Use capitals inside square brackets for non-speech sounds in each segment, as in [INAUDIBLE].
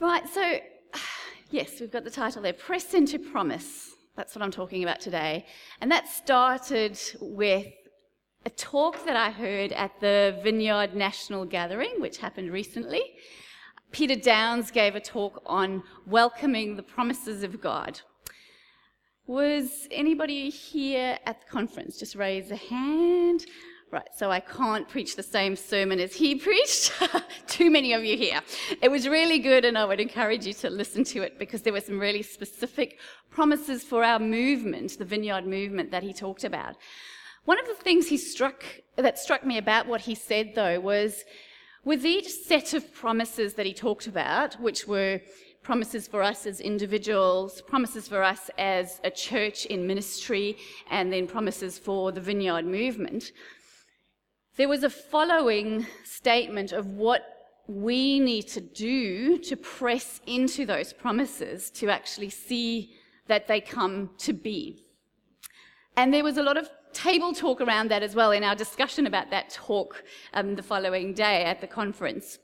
Right, so [SIGHS] yes, we've got the title there Press into Promise. That's what I'm talking about today. And that started with a talk that I heard at the Vineyard National Gathering, which happened recently. Peter Downs gave a talk on welcoming the promises of God. Was anybody here at the conference? Just raise a hand. Right, so I can't preach the same sermon as he [LAUGHS] preached. [LAUGHS] Too many of you here. It was really good, and I would encourage you to listen to it because there were some really specific promises for our movement, the vineyard movement that he talked about. One of the things he struck, that struck me about what he said, though, was with each set of promises that he talked about, which were promises for us as individuals, promises for us as a church in ministry, and then promises for the vineyard movement there was a following statement of what we need to do to press into those promises to actually see that they come to be. And there was a lot of table talk around that as well in our discussion about that talk um, the following day at the conference.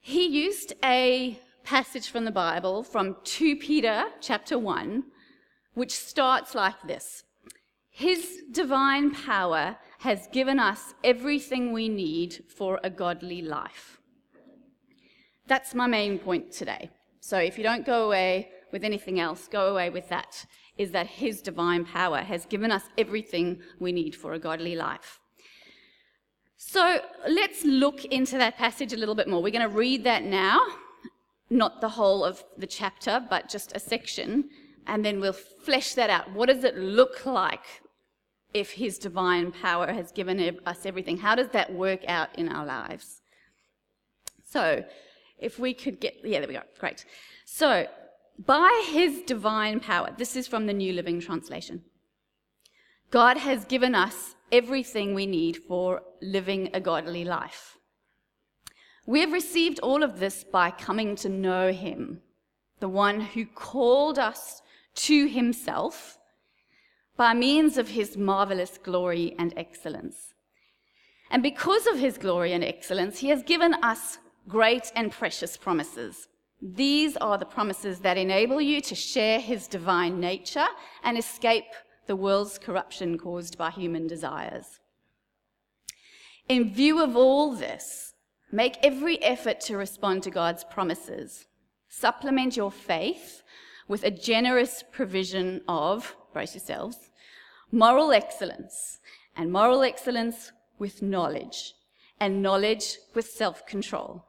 He used a passage from the Bible from 2 Peter chapter 1, which starts like this His divine power has given us everything we need for a godly life. That's my main point today. So if you don't go away with anything else, go away with that is that His divine power has given us everything we need for a godly life. So let's look into that passage a little bit more. We're going to read that now, not the whole of the chapter, but just a section, and then we'll flesh that out. What does it look like if His divine power has given us everything? How does that work out in our lives? So, if we could get, yeah, there we go, great. So, by His divine power, this is from the New Living Translation, God has given us everything we need for living a godly life. We have received all of this by coming to know Him, the one who called us to Himself by means of his marvelous glory and excellence. And because of his glory and excellence, he has given us great and precious promises. These are the promises that enable you to share his divine nature and escape the world's corruption caused by human desires. In view of all this, make every effort to respond to God's promises. Supplement your faith with a generous provision of, brace yourselves, moral excellence, and moral excellence with knowledge, and knowledge with self control,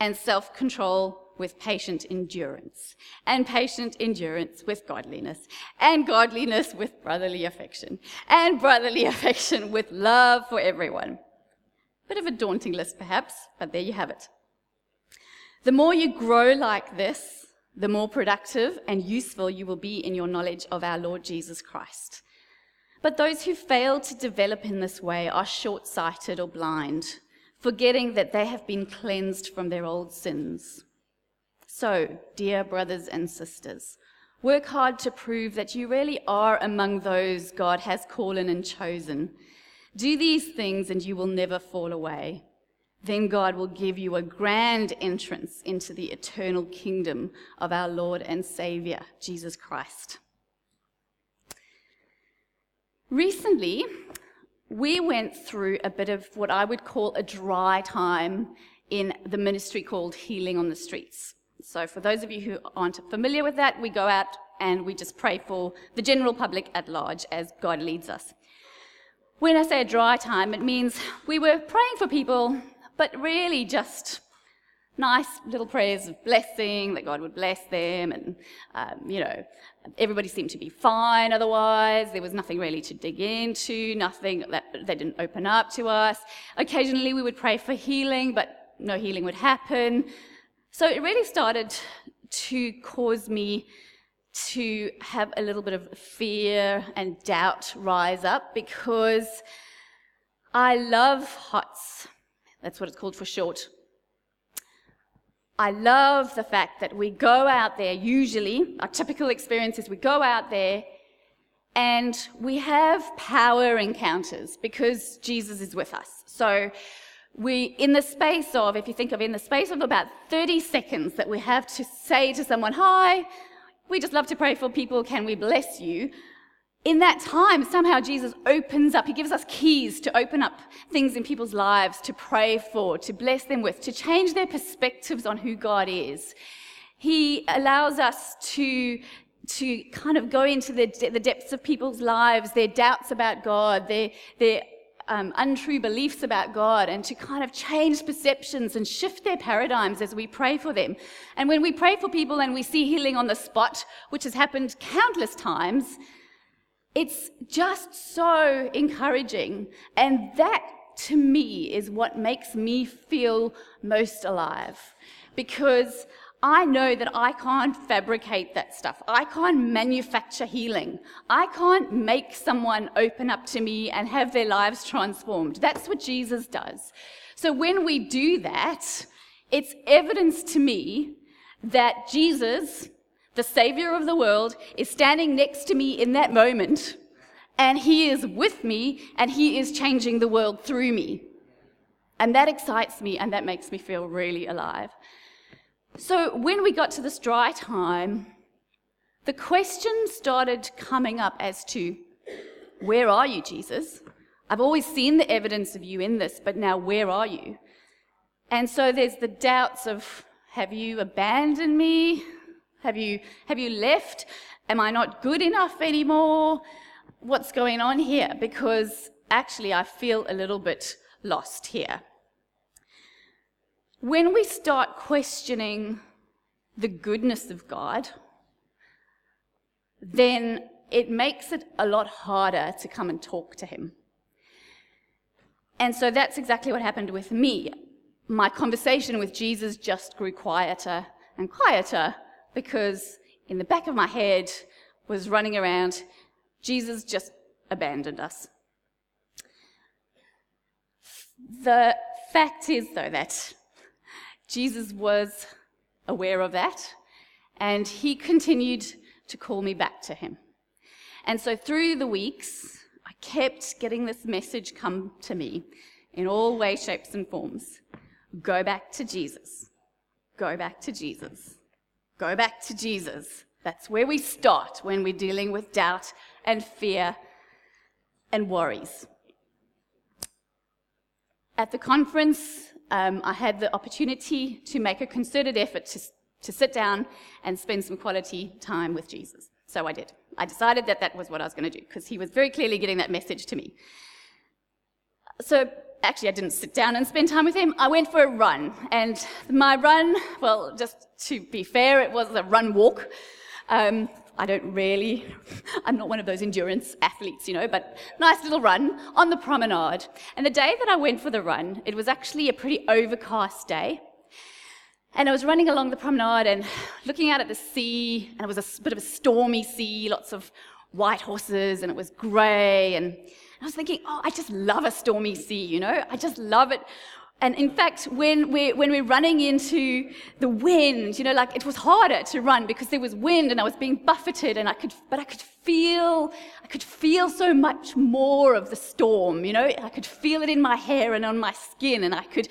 and self control with patient endurance, and patient endurance with godliness, and godliness with brotherly affection, and brotherly [LAUGHS] affection with love for everyone. Bit of a daunting list, perhaps, but there you have it. The more you grow like this, the more productive and useful you will be in your knowledge of our Lord Jesus Christ. But those who fail to develop in this way are short sighted or blind, forgetting that they have been cleansed from their old sins. So, dear brothers and sisters, work hard to prove that you really are among those God has called and chosen. Do these things and you will never fall away. Then God will give you a grand entrance into the eternal kingdom of our Lord and Savior, Jesus Christ. Recently, we went through a bit of what I would call a dry time in the ministry called Healing on the Streets. So, for those of you who aren't familiar with that, we go out and we just pray for the general public at large as God leads us. When I say a dry time, it means we were praying for people, but really just nice little prayers of blessing, that God would bless them, and, um, you know, everybody seemed to be fine otherwise. There was nothing really to dig into, nothing that they didn't open up to us. Occasionally we would pray for healing, but no healing would happen. So it really started to cause me to have a little bit of fear and doubt rise up because I love HOTS. That's what it's called for short. I love the fact that we go out there, usually, our typical experience is we go out there and we have power encounters because Jesus is with us. So we, in the space of, if you think of in the space of about 30 seconds that we have to say to someone, Hi, we just love to pray for people, can we bless you? In that time, somehow Jesus opens up, he gives us keys to open up things in people's lives to pray for, to bless them with, to change their perspectives on who God is. He allows us to, to kind of go into the, the depths of people's lives, their doubts about God, their, their um, untrue beliefs about God and to kind of change perceptions and shift their paradigms as we pray for them. And when we pray for people and we see healing on the spot, which has happened countless times, it's just so encouraging. And that to me is what makes me feel most alive because I know that I can't fabricate that stuff. I can't manufacture healing. I can't make someone open up to me and have their lives transformed. That's what Jesus does. So when we do that, it's evidence to me that Jesus, the Savior of the world, is standing next to me in that moment, and He is with me, and He is changing the world through me. And that excites me, and that makes me feel really alive. So when we got to this dry time, the question started coming up as to where are you, Jesus? I've always seen the evidence of you in this, but now where are you? And so there's the doubts of have you abandoned me? Have you, have you left? Am I not good enough anymore? What's going on here? Because actually, I feel a little bit lost here. When we start questioning the goodness of God, then it makes it a lot harder to come and talk to Him. And so that's exactly what happened with me. My conversation with Jesus just grew quieter and quieter because in the back of my head was running around, Jesus just abandoned us. The fact is, though, that Jesus was aware of that, and he continued to call me back to him. And so through the weeks, I kept getting this message come to me in all ways, shapes, and forms go back to Jesus. Go back to Jesus. Go back to Jesus. That's where we start when we're dealing with doubt and fear and worries. At the conference, um, I had the opportunity to make a concerted effort to, to sit down and spend some quality time with Jesus. So I did. I decided that that was what I was going to do because he was very clearly getting that message to me. So actually, I didn't sit down and spend time with him. I went for a run. And my run, well, just to be fair, it was a run walk. Um, I don't really, [LAUGHS] I'm not one of those endurance athletes, you know, but nice little run on the promenade. And the day that I went for the run, it was actually a pretty overcast day. And I was running along the promenade and looking out at the sea, and it was a bit of a stormy sea, lots of white horses, and it was grey. And I was thinking, oh, I just love a stormy sea, you know? I just love it and in fact, when we're, when we're running into the wind, you know, like it was harder to run because there was wind and I was being buffeted and I could, but I could feel, I could feel so much more of the storm, you know, I could feel it in my hair and on my skin and I could,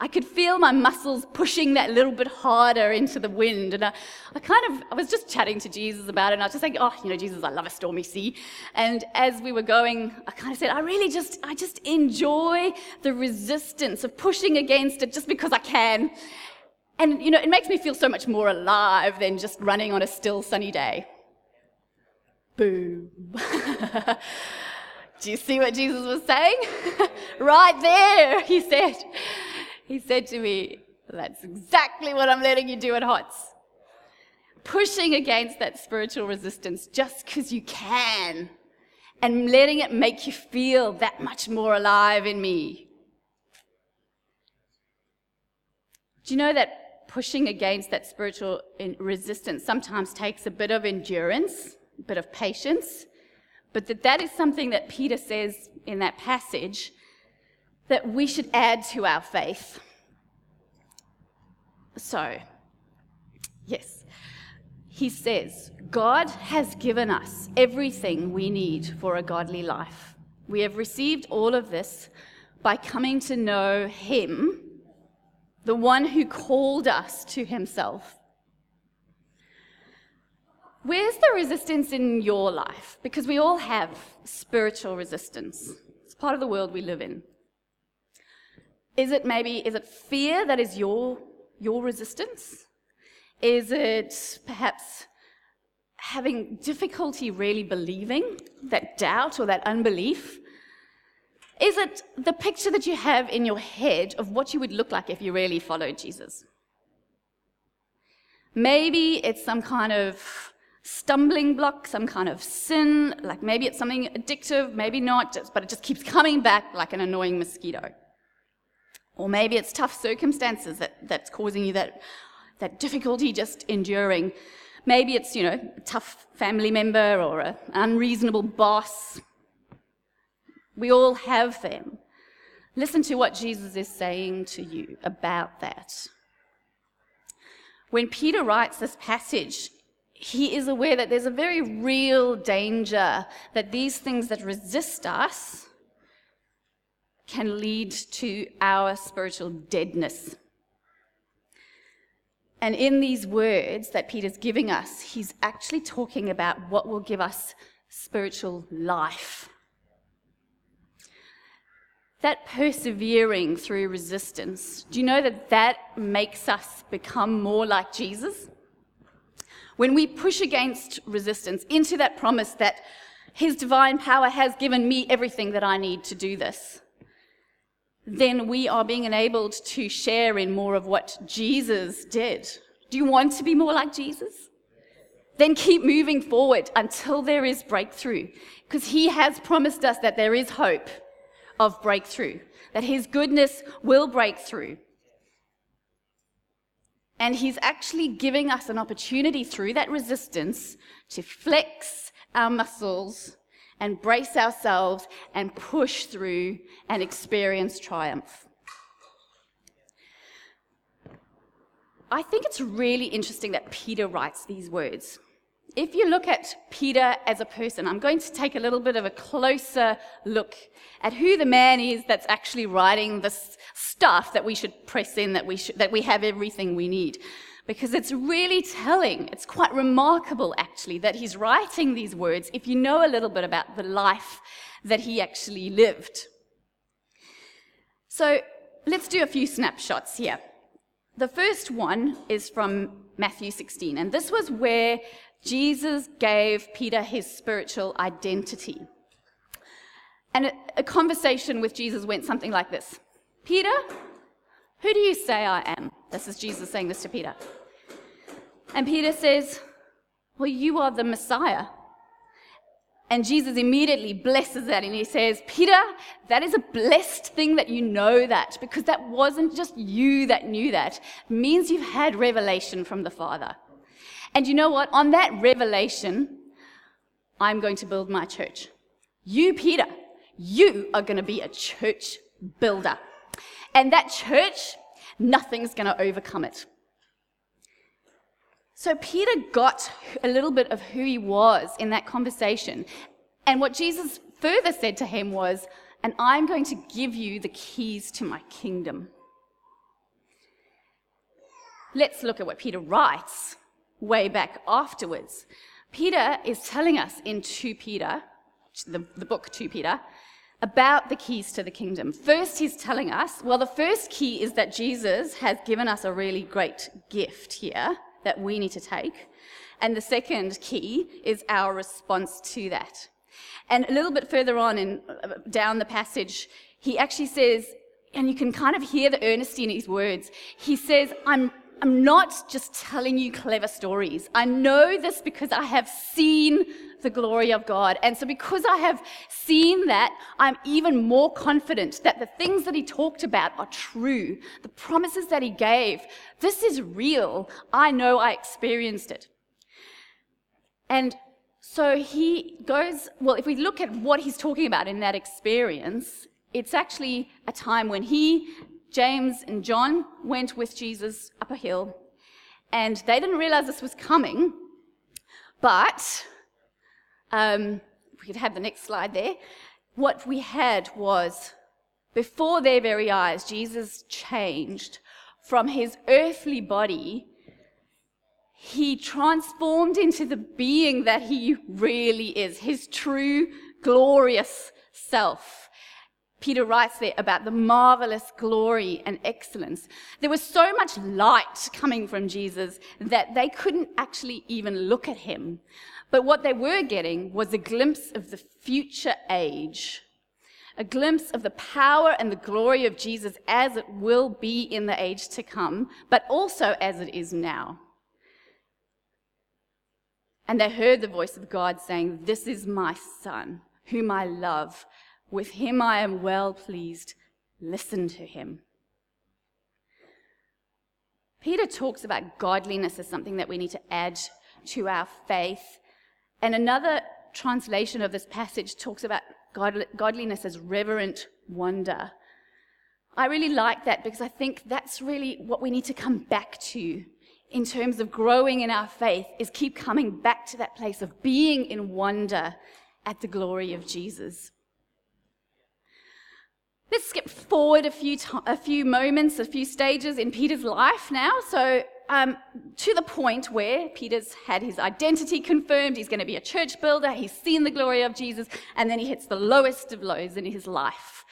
I could feel my muscles pushing that little bit harder into the wind. And I, I, kind of, I was just chatting to Jesus about it. And I was just like, oh, you know, Jesus, I love a stormy sea. And as we were going, I kind of said, I really just, I just enjoy the resistance of pushing against it just because I can. And, you know, it makes me feel so much more alive than just running on a still sunny day. Boom. [LAUGHS] Do you see what Jesus was saying? [LAUGHS] right there, he said. He said to me, That's exactly what I'm letting you do at HOTS. Pushing against that spiritual resistance just because you can and letting it make you feel that much more alive in me. Do you know that pushing against that spiritual resistance sometimes takes a bit of endurance, a bit of patience, but that that is something that Peter says in that passage that we should add to our faith. So, yes, he says, God has given us everything we need for a godly life. We have received all of this by coming to know Him, the one who called us to Himself. Where's the resistance in your life? Because we all have spiritual resistance. It's part of the world we live in. Is it maybe, is it fear that is your, your resistance? Is it perhaps having difficulty really believing, that doubt or that unbelief? Is it the picture that you have in your head of what you would look like if you really followed Jesus? Maybe it's some kind of stumbling block, some kind of sin, like maybe it's something addictive, maybe not, but it just keeps coming back like an annoying mosquito. Or maybe it's tough circumstances that, that's causing you that, that difficulty just enduring. Maybe it's, you know, a tough family member or an unreasonable boss. We all have them. Listen to what Jesus is saying to you about that. When Peter writes this passage, he is aware that there's a very real danger that these things that resist us can lead to our spiritual deadness. And in these words that Peter's giving us, he's actually talking about what will give us spiritual life. That persevering through resistance, do you know that that makes us become more like Jesus? When we push against resistance into that promise that his divine power has given me everything that I need to do this, then we are being enabled to share in more of what Jesus did. Do you want to be more like Jesus? Then keep moving forward until there is breakthrough, because he has promised us that there is hope of breakthrough, that his goodness will break through. And he's actually giving us an opportunity through that resistance to flex our muscles and brace ourselves and push through and experience triumph. I think it's really interesting that Peter writes these words. If you look at Peter as a person, I'm going to take a little bit of a closer look at who the man is that's actually writing this stuff that we should press in, that we, should, that we have everything we need because it's really telling. It's quite remarkable, actually, that he's writing these words if you know a little bit about the life that he actually lived. So let's do a few snapshots here. The first one is from Matthew 16, and this was where Jesus gave Peter his spiritual identity. And a, conversation with Jesus went something like this Peter, who do you say I am? This is Jesus saying this to Peter. And Peter says, Well, you are the Messiah. And Jesus immediately blesses that and he says, Peter, that is a blessed thing that you know that because that wasn't just you that knew that. It means you've had revelation from the Father. And you know what? On that revelation, I'm going to build my church. You, Peter, you are going to be a church builder. And that church, nothing's going to overcome it. So Peter got a little bit of who he was in that conversation. And what Jesus further said to him was, And I'm going to give you the keys to my kingdom. Let's look at what Peter writes way back afterwards. Peter is telling us in 2 Peter, the, the book 2 Peter, about the keys to the kingdom. First, he's telling us, well, the first key is that Jesus has given us a really great gift here that we need to take. And the second key is our response to that. And a little bit further on in, uh, down the passage, he actually says, and you can kind of hear the earnesty in his words. He says, I'm, I'm not just telling you clever stories. I know this because I have seen the glory of God. And so, because I have seen that, I'm even more confident that the things that he talked about are true. The promises that he gave, this is real. I know I experienced it. And so he goes, well, if we look at what he's talking about in that experience, it's actually a time when he, James, and John went with Jesus up a hill, and they didn't realize this was coming, but um, we could have the next slide there. What we had was Before their very eyes, Jesus changed from his earthly body. He transformed into the being that he really is, his true, glorious self. Peter writes there about the marvelous glory and excellence. There was so much light coming from Jesus that they couldn't actually even look at him. But what they were getting was a glimpse of the future age, a glimpse of the power and the glory of Jesus as it will be in the age to come, but also as it is now. And they heard the voice of God saying, This is my son, whom I love. With him I am well pleased. Listen to him. Peter talks about godliness as something that we need to add to our faith. And another translation of this passage talks about godliness as reverent wonder. I really like that because I think that's really what we need to come back to in terms of growing in our faith is keep coming back to that place of being in wonder at the glory of Jesus. Let's skip forward a few, to- a few moments, a few stages in Peter's life now. So, um, to the point where Peter's had his identity confirmed, he's going to be a church builder, he's seen the glory of Jesus, and then he hits the lowest of lows in his life.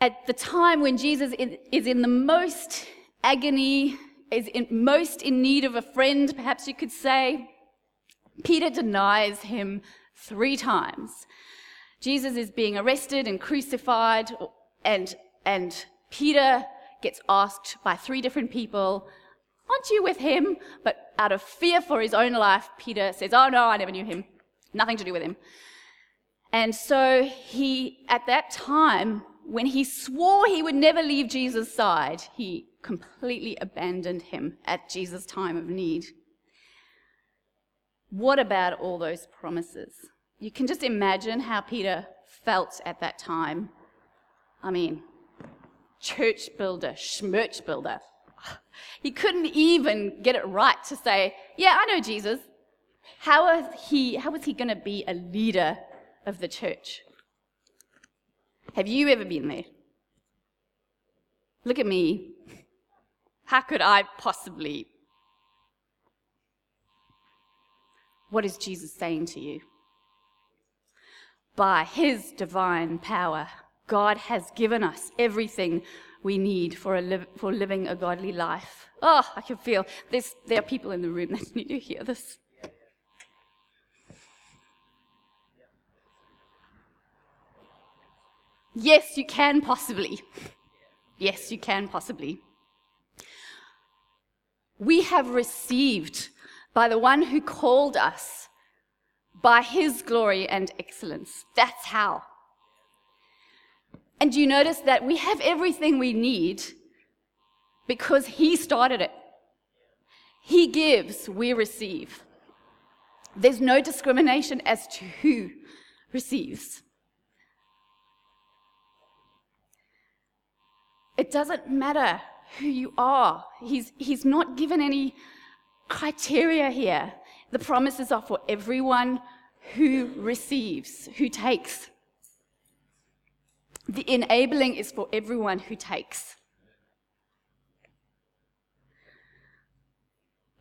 At the time when Jesus is in the most agony, is in, most in need of a friend, perhaps you could say, Peter denies him three times. Jesus is being arrested and crucified, and, and Peter gets asked by three different people, Aren't you with him? But out of fear for his own life, Peter says, Oh no, I never knew him. Nothing to do with him. And so he, at that time, when he swore he would never leave Jesus' side, he completely abandoned him at Jesus' time of need. What about all those promises? You can just imagine how Peter felt at that time. I mean, church builder, schmerch builder. He couldn't even get it right to say, Yeah, I know Jesus. How is he, how is he going to be a leader of the church? Have you ever been there? Look at me. How could I possibly? What is Jesus saying to you? by his divine power, God has given us everything we need for, li- for living a godly life. Oh, I can feel this. There are people in the room that [LAUGHS] need to hear this. Yes, you can possibly. Yes, you can possibly. We have received by the one who called us by his glory and excellence. That's how. And you notice that we have everything we need because he started it. He gives, we receive. There's no discrimination as to who receives. It doesn't matter who you are. He's, he's not given any criteria here. The promises are for everyone who receives, who takes. The enabling is for everyone who takes.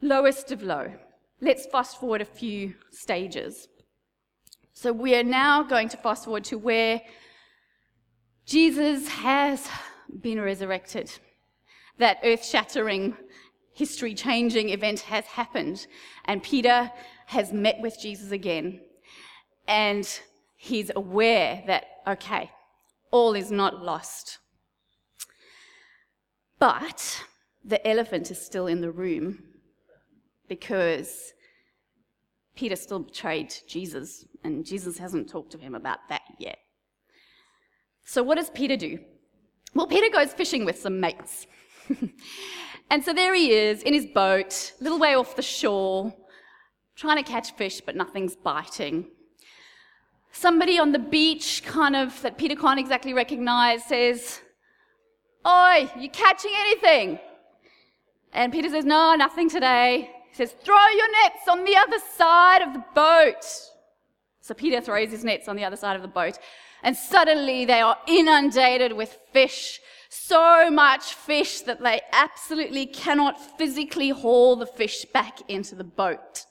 Lowest of low. Let's fast forward a few stages. So we are now going to fast forward to where Jesus has been resurrected. That earth shattering history changing event has happened. And Peter has met with Jesus again. And he's aware that, okay, all is not lost. But the elephant is still in the room because Peter still betrayed Jesus, and Jesus hasn't talked to him about that yet. So, what does Peter do? Well, Peter goes fishing with some mates. [LAUGHS] And so there he is in his boat, a little way off the shore, trying to catch fish, but nothing's biting. Somebody on the beach, kind of, that Peter can't exactly recognize, says, Oi, you catching anything? And Peter says, No, nothing today. He says, Throw your nets on the other side of the boat. So Peter throws his nets on the other side of the boat. And suddenly they are inundated with fish, so much fish that they absolutely cannot physically haul the fish back into the boat.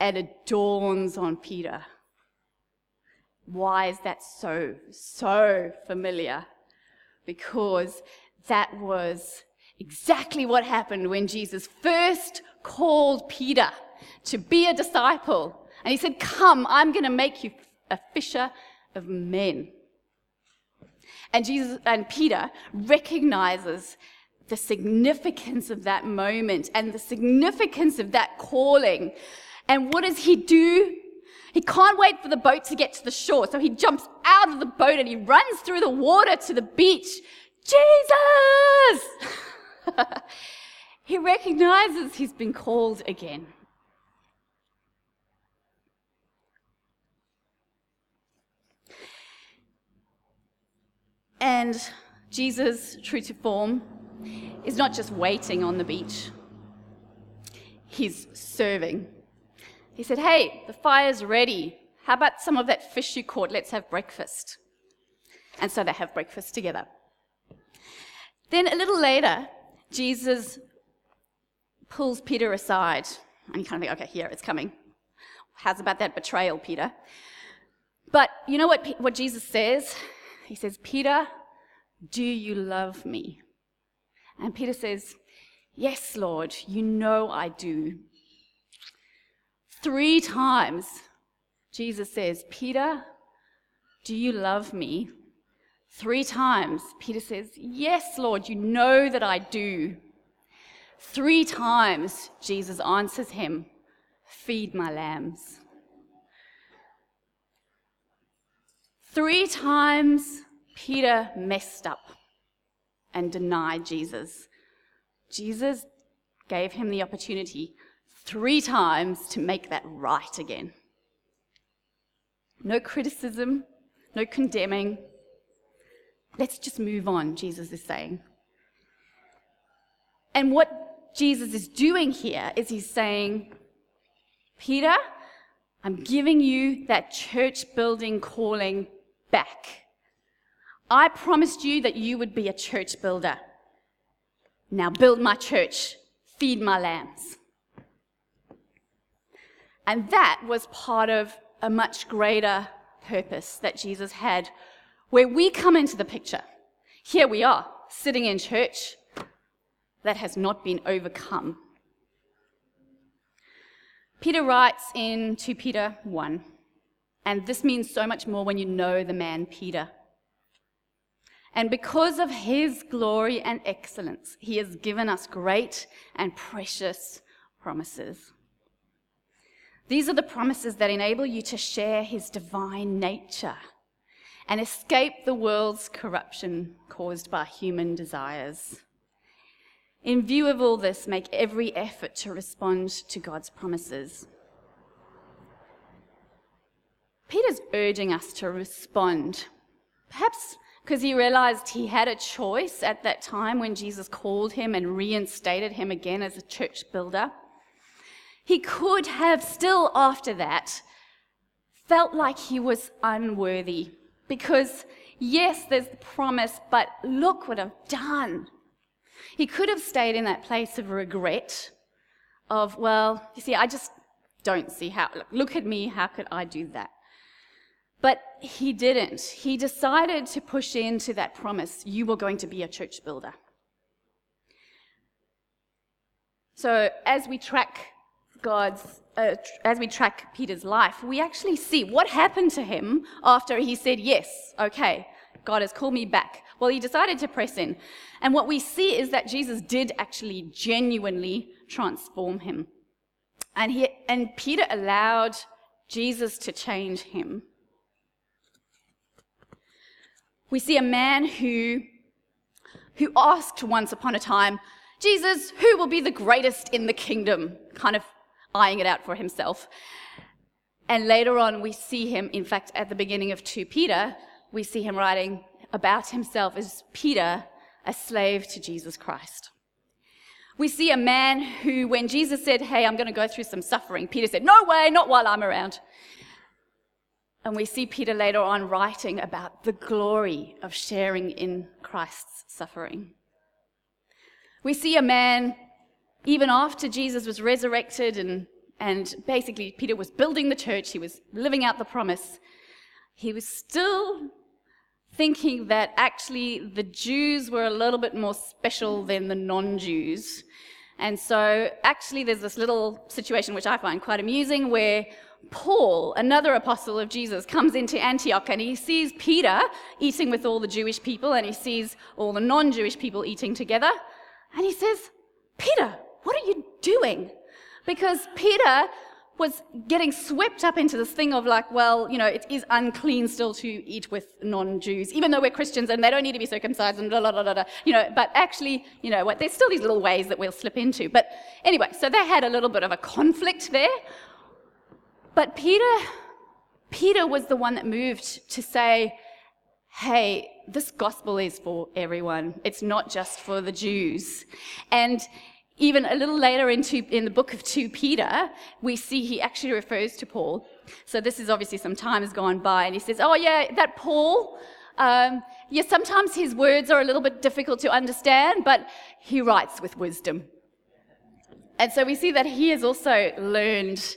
And it dawns on Peter. Why is that so, so familiar? Because that was exactly what happened when Jesus first called Peter to be a disciple. And he said, Come, I'm going to make you a fisher of men. And Jesus and Peter recognizes the significance of that moment and the significance of that calling. And what does he do? He can't wait for the boat to get to the shore. So he jumps out of the boat and he runs through the water to the beach. Jesus! [LAUGHS] he recognizes he's been called again. And Jesus, true to form, is not just waiting on the beach, he's serving. He said, Hey, the fire's ready. How about some of that fish you caught? Let's have breakfast. And so they have breakfast together. Then a little later, Jesus pulls Peter aside, and you kind of think, okay, here, it's coming. How's about that betrayal, Peter? But you know what, what Jesus says? He says, Peter, do you love me? And Peter says, Yes, Lord, you know I do. Three times, Jesus says, Peter, do you love me? Three times, Peter says, Yes, Lord, you know that I do. Three times, Jesus answers him, Feed my lambs. Three times Peter messed up and denied Jesus. Jesus gave him the opportunity three times to make that right again. No criticism, no condemning. Let's just move on, Jesus is saying. And what Jesus is doing here is he's saying, Peter, I'm giving you that church building calling back. I promised you that you would be a church builder. Now build my church, feed my lambs. And that was part of a much greater purpose that Jesus had, where we come into the picture. Here we are, sitting in church that has not been overcome. Peter writes in 2 Peter 1 and this means so much more when you know the man Peter. And because of his glory and excellence, he has given us great and precious promises. These are the promises that enable you to share his divine nature and escape the world's corruption caused by human desires. In view of all this, make every effort to respond to God's promises. Peter's urging us to respond. Perhaps because he realized he had a choice at that time when Jesus called him and reinstated him again as a church builder. He could have still, after that, felt like he was unworthy because, yes, there's the promise, but look what I've done. He could have stayed in that place of regret, of, well, you see, I just don't see how, look at me, how could I do that? But he didn't. He decided to push into that promise you were going to be a church builder. So as we track God's, uh, as we track Peter's life, we actually see what happened to him after he said, Yes, okay, God has called me back. Well, he decided to press in. And what we see is that Jesus did actually genuinely transform him. And, he, and Peter allowed Jesus to change him. We see a man who, who asked once upon a time, Jesus, who will be the greatest in the kingdom? Kind of eyeing it out for himself. And later on, we see him, in fact, at the beginning of 2 Peter, we see him writing about himself as Peter, a slave to Jesus Christ. We see a man who, when Jesus said, Hey, I'm going to go through some suffering, Peter said, No way, not while I'm around. And we see Peter later on writing about the glory of sharing in Christ's suffering. We see a man, even after Jesus was resurrected and, and basically Peter was building the church, he was living out the promise, he was still thinking that actually the Jews were a little bit more special than the non Jews. And so, actually, there's this little situation which I find quite amusing where Paul, another apostle of Jesus, comes into Antioch and he sees Peter eating with all the Jewish people and he sees all the non Jewish people eating together. And he says, Peter, what are you doing? Because Peter was getting swept up into this thing of like, well, you know, it is unclean still to eat with non-Jews, even though we're Christians and they don't need to be circumcised and blah, blah, blah, blah, blah. you know, but actually, you know, what, there's still these little ways that we'll slip into. But anyway, so they had a little bit of a conflict there. But Peter, Peter was the one that moved to say, hey, this gospel is for everyone. It's not just for the Jews. And even a little later in, two, in the book of 2 Peter, we see he actually refers to Paul. So this is obviously some time has gone by, and he says, Oh, yeah, that Paul, um, yeah, sometimes his words are a little bit difficult to understand, but he writes with wisdom. And so we see that he has also learned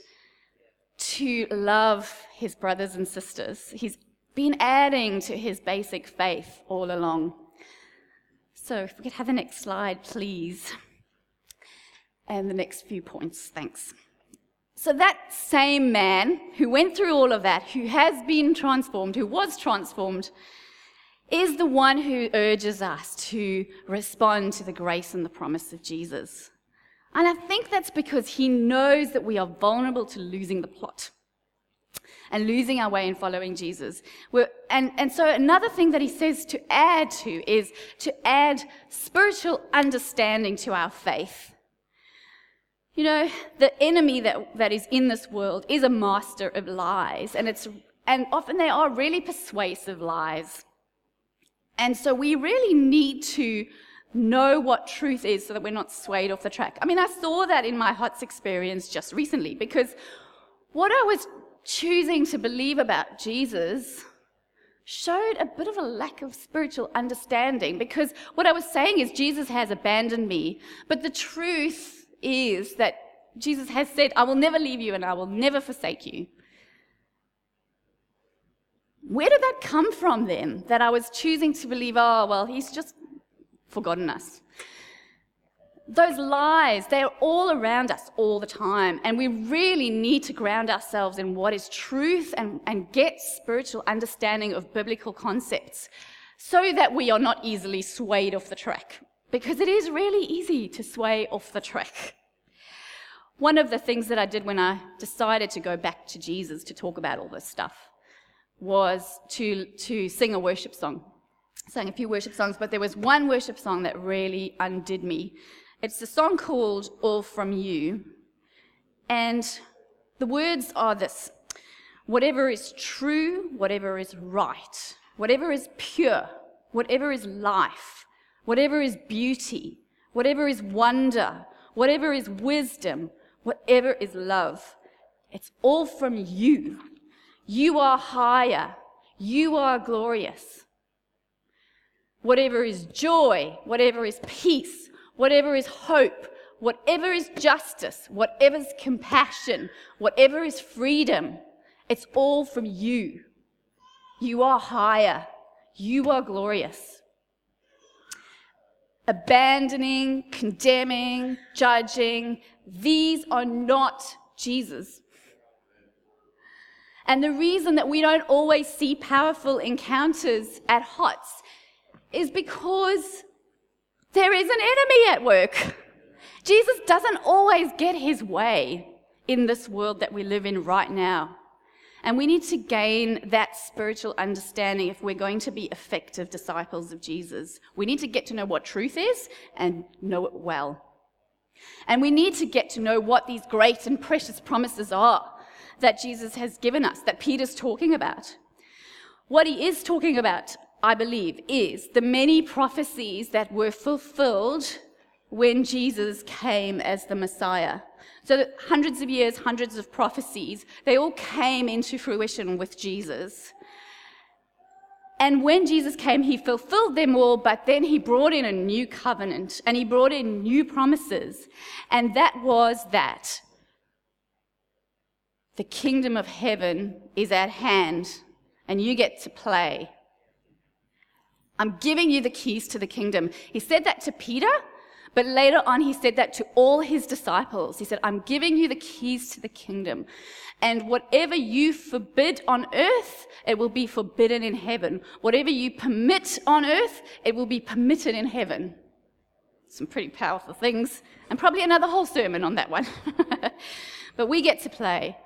to love his brothers and sisters. He's been adding to his basic faith all along. So if we could have the next slide, please and the next few points. Thanks. So, that same man who went through all of that, who has been transformed, who was transformed, is the one who urges us to respond to the grace and the promise of Jesus. And I think that's because he knows that we are vulnerable to losing the plot and losing our way in following Jesus. And, and so, another thing that he says to add to is to add spiritual understanding to our faith. You know, the enemy that, that is in this world is a master of lies, and, it's, and often they are really persuasive lies. And so we really need to know what truth is so that we're not swayed off the track. I mean, I saw that in my HOTS experience just recently because what I was choosing to believe about Jesus showed a bit of a lack of spiritual understanding because what I was saying is Jesus has abandoned me, but the truth is that Jesus has said, I will never leave you and I will never forsake you. Where did that come from then? That I was choosing to believe, oh, well, he's just forgotten us. Those lies, they're all around us all the time. And we really need to ground ourselves in what is truth and, and get spiritual understanding of biblical concepts so that we are not easily swayed off the track because it is really easy to sway off the track. One of the things that I did when I decided to go back to Jesus to talk about all this stuff was to, to sing a worship song. I sang a few worship songs, but there was one worship song that really undid me. It's a song called All From You. And the words are this whatever is true, whatever is right, whatever is pure, whatever is life, whatever is beauty, whatever is wonder, whatever is wisdom, whatever is love, it's all from you. You are higher. You are glorious. Whatever is joy, whatever is peace, whatever is hope, whatever is justice, whatever is compassion, whatever is freedom, it's all from you. You are higher. You are glorious abandoning, condemning, judging. These are not Jesus. And the reason that we don't always see powerful encounters at HOTS is because there is an enemy at work. Jesus doesn't always get his way in this world that we live in right now. And we need to gain that spiritual understanding if we're going to be effective disciples of Jesus. We need to get to know what truth is and know it well. And we need to get to know what these great and precious promises are that Jesus has given us, that Peter's talking about. What he is talking about, I believe, is the many prophecies that were fulfilled when Jesus came as the Messiah. So, hundreds of years, hundreds of prophecies, they all came into fruition with Jesus. And when Jesus came, he fulfilled them all, but then he brought in a new covenant and he brought in new promises. And that was that the kingdom of heaven is at hand and you get to play. I'm giving you the keys to the kingdom. He said that to Peter, but later on he said that to all his disciples. He said, I'm giving you the keys to the kingdom. And whatever you forbid on earth, it will be forbidden in heaven. Whatever you permit on earth, it will be permitted in heaven. Some pretty powerful things, and probably another whole sermon on that one. [LAUGHS] but we get to play.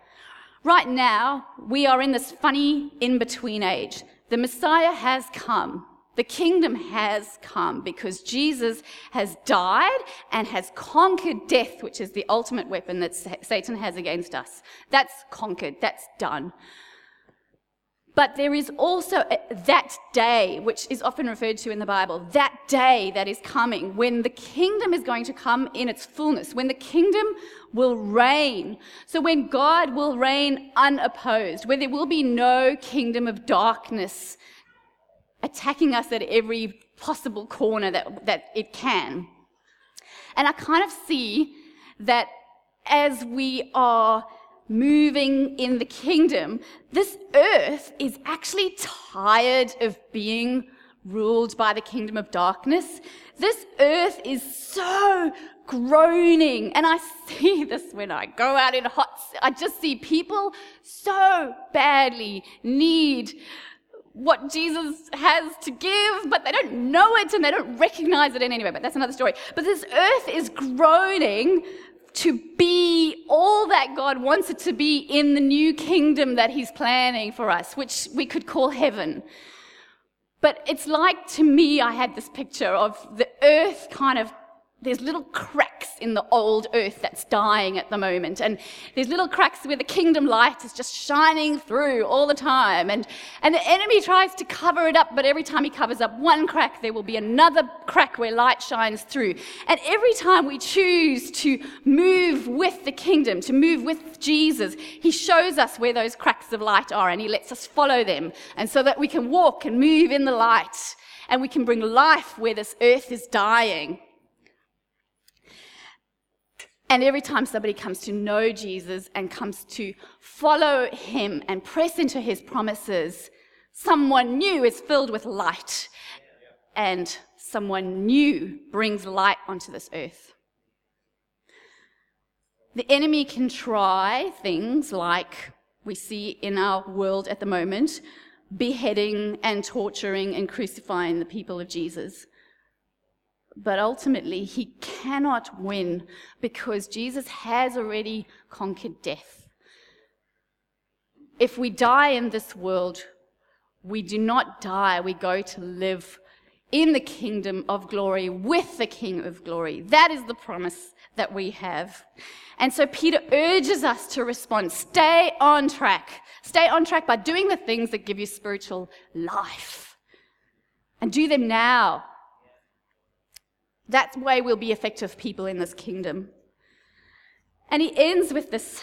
Right now, we are in this funny in between age. The Messiah has come. The kingdom has come because Jesus has died and has conquered death, which is the ultimate weapon that Satan has against us. That's conquered, that's done. But there is also uh, that day, which is often referred to in the Bible, that day that is coming when the kingdom is going to come in its fullness, when the kingdom will reign. So when God will reign unopposed, where there will be no kingdom of darkness attacking us at every possible corner that, that it can. And I kind of see that as we are moving in the kingdom, this earth is actually tired of being ruled by the kingdom of darkness. This earth is so groaning. And I [LAUGHS] see this when I go out in hot, I just see people so badly need what Jesus has to give, but they don't know it and they don't recognize it in any way. But that's another story. But this earth is groaning to be all that God wants it to be in the new kingdom that He's planning for us, which we could call heaven. But it's like to me, I had this picture of the earth kind of there's little cracks in the old earth that's dying at the moment. And there's little cracks where the kingdom light is just shining through all the time. And, and the enemy tries to cover it up, but every time he covers up one crack, there will be another crack where light shines through. And every time we choose to move with the kingdom, to move with Jesus, he shows us where those cracks of light are and he lets us follow them. And so that we can walk and move in the light and we can bring life where this earth is dying. And every time somebody comes to know Jesus and comes to follow him and press into his promises, someone new is filled with light. And someone new brings light onto this earth. The enemy can try things like we see in our world at the moment beheading and torturing and crucifying the people of Jesus. But ultimately, he cannot win because Jesus has already conquered death. If we die in this world, we do not die, we go to live in the kingdom of glory with the King of glory. That is the promise that we have. And so Peter urges us to respond stay on track. Stay on track by doing the things that give you spiritual life. And do them now that way we'll be effective people in this kingdom. And he ends with this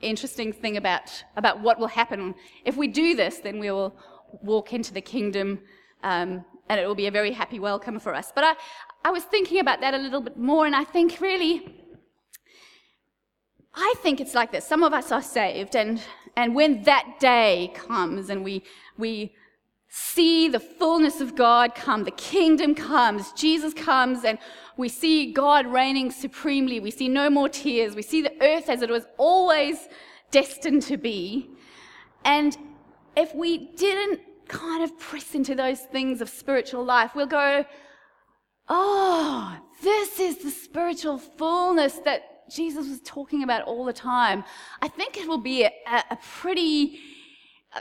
interesting thing about, about what will happen. If we do this, then we will walk into the kingdom um, and it will be a very happy welcome for us. But I, I was thinking about that a little bit more, and I think really, I think it's like this. Some of us are saved, and, and when that day comes and we, we see the fullness of God come, the kingdom comes, Jesus comes, and we see God reigning supremely. We see no more tears. We see the earth as it was always destined to be. And if we didn't kind of press into those things of spiritual life, we'll go, oh, this is the spiritual fullness that Jesus was talking about all the time. I think it will be a, a pretty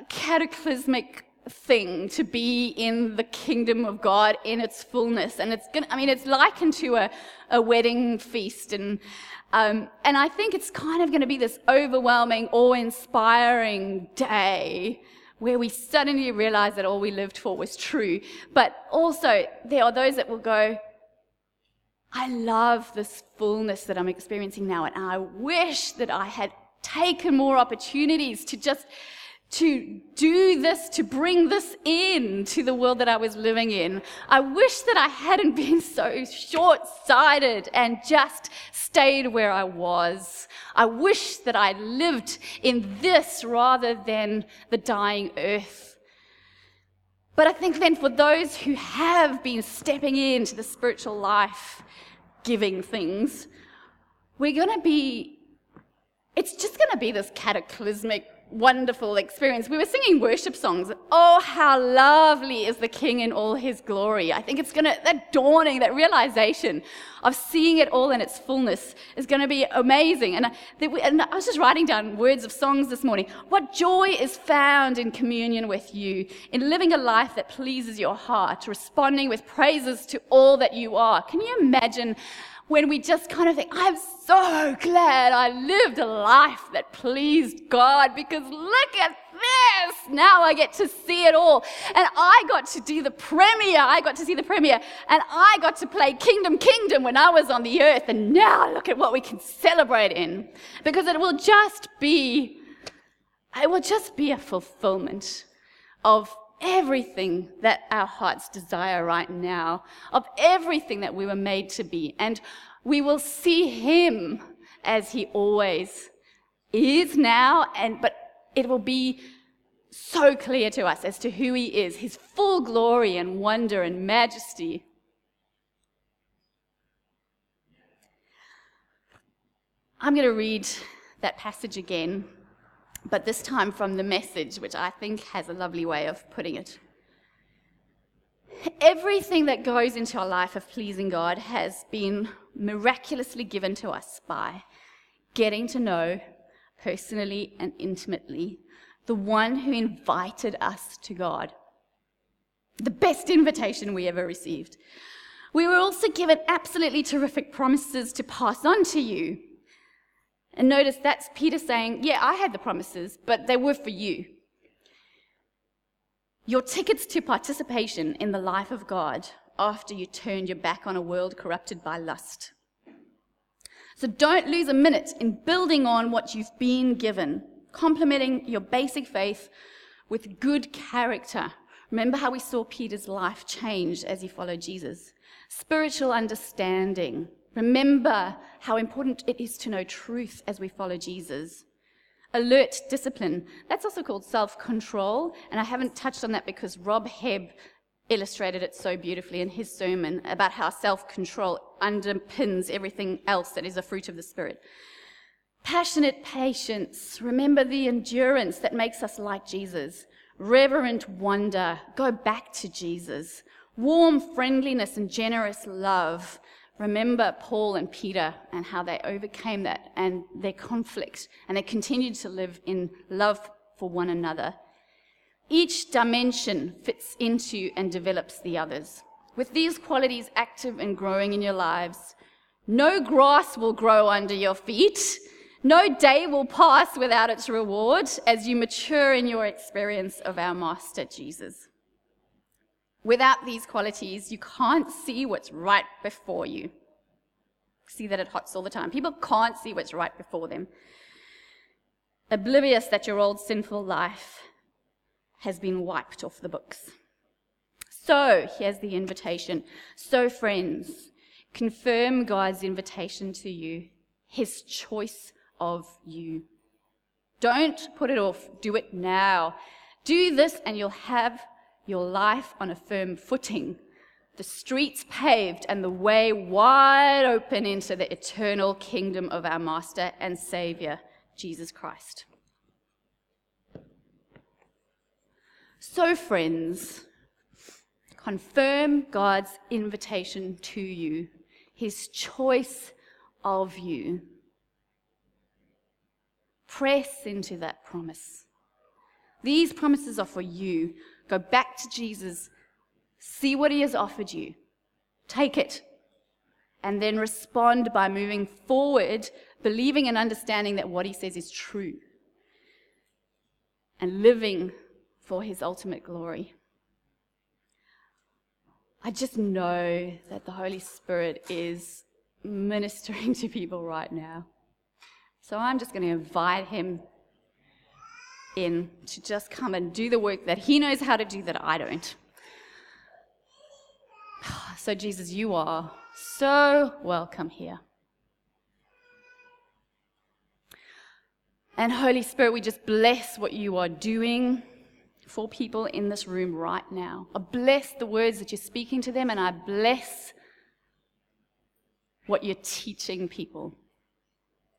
cataclysmic thing to be in the kingdom of God in its fullness. And it's gonna—I mean, it's likened to a, a wedding feast. And, um, and I think it's kind of going to be this overwhelming, awe inspiring day where we suddenly realize that all we lived for was true. But also, there are those that will go, I love this fullness that I'm experiencing now, and I wish that I had taken more opportunities to just to do this, to bring this in to the world that I was living in. I wish that I hadn't [LAUGHS] been so short sighted and just stayed where I was. I wish that I lived in this rather than the dying earth. But I think then for those who have been stepping into the spiritual life, giving things, we're going to be, it's just going to be this cataclysmic wonderful experience. We were singing worship songs. Oh, how lovely is the King in all his glory. I think it's going to, that dawning, that realization of seeing it all in its fullness is going to be amazing. And I, and I was just writing down words of songs this morning. What joy is found in communion with you, in living a life that pleases your heart, responding with praises to all that you are. Can you imagine? When we just kind of think, I'm so glad I lived a life that pleased God because look at this. Now I get to see it all. And I got to do the premiere. I got to see the premiere. And I got to play Kingdom Kingdom when I was on the earth. And now look at what we can celebrate in. Because it will just be, it will just be a fulfillment of everything that our hearts desire right now, of everything that we were made to be. And we will see him as he always is now, and but it will be so clear to us as to who he is, his full glory and wonder and majesty. I'm going to read that passage again but this time from the message, which I think has a lovely way of putting it. Everything that goes into our life of pleasing God has been miraculously given to us by getting to know personally and intimately the one who invited us to God. The best invitation we ever received. We were also given absolutely terrific promises to pass on to you and notice that's Peter saying, Yeah, I had the promises, but they were for you. Your tickets to participation in the life of God after you turned your back on a world corrupted by lust. So don't lose a minute in building on what you've been given, complementing your basic faith with good character. Remember how we saw Peter's life change as he followed Jesus? Spiritual understanding, Remember how important it is to know truth as we follow Jesus. Alert discipline. That's also called self control. And I haven't touched on that because Rob Hebb illustrated it so beautifully in his sermon about how self control underpins everything else that is a fruit of the Spirit. Passionate patience. Remember the endurance that makes us like Jesus. Reverent wonder. Go back to Jesus. Warm friendliness and generous love. Remember Paul and Peter and how they overcame that and their conflict, and they continued to live in love for one another. Each dimension fits into and develops the others. With these qualities active and growing in your lives, no grass will grow under your feet. No day will pass without its reward as you mature in your experience of our Master Jesus. Without these qualities, you can't see what's right before you. See that at HOTS all the time. People can't see what's right before them. Oblivious that your old sinful life has been wiped off the books. So, here's the invitation. So, friends, confirm God's invitation to you, his choice of you. Don't put it off, do it now. Do this, and you'll have your life on a firm footing, the streets paved and the way wide open into the eternal kingdom of our Master and Savior, Jesus Christ. So, friends, confirm God's invitation to you, his choice of you. Press into that promise. These promises are for you Go back to Jesus, see what he has offered you, take it, and then respond by moving forward, believing and understanding that what he says is true, and living for his ultimate glory. I just know that the Holy Spirit is ministering [LAUGHS] to people right now. So I'm just going to invite him in to just come and do the work that he knows how to do that I don't. [SIGHS] So, Jesus, you are so welcome here. And Holy Spirit, we just bless what you are doing for people in this room right now. I bless the words that you're speaking to them, and I bless what you're teaching people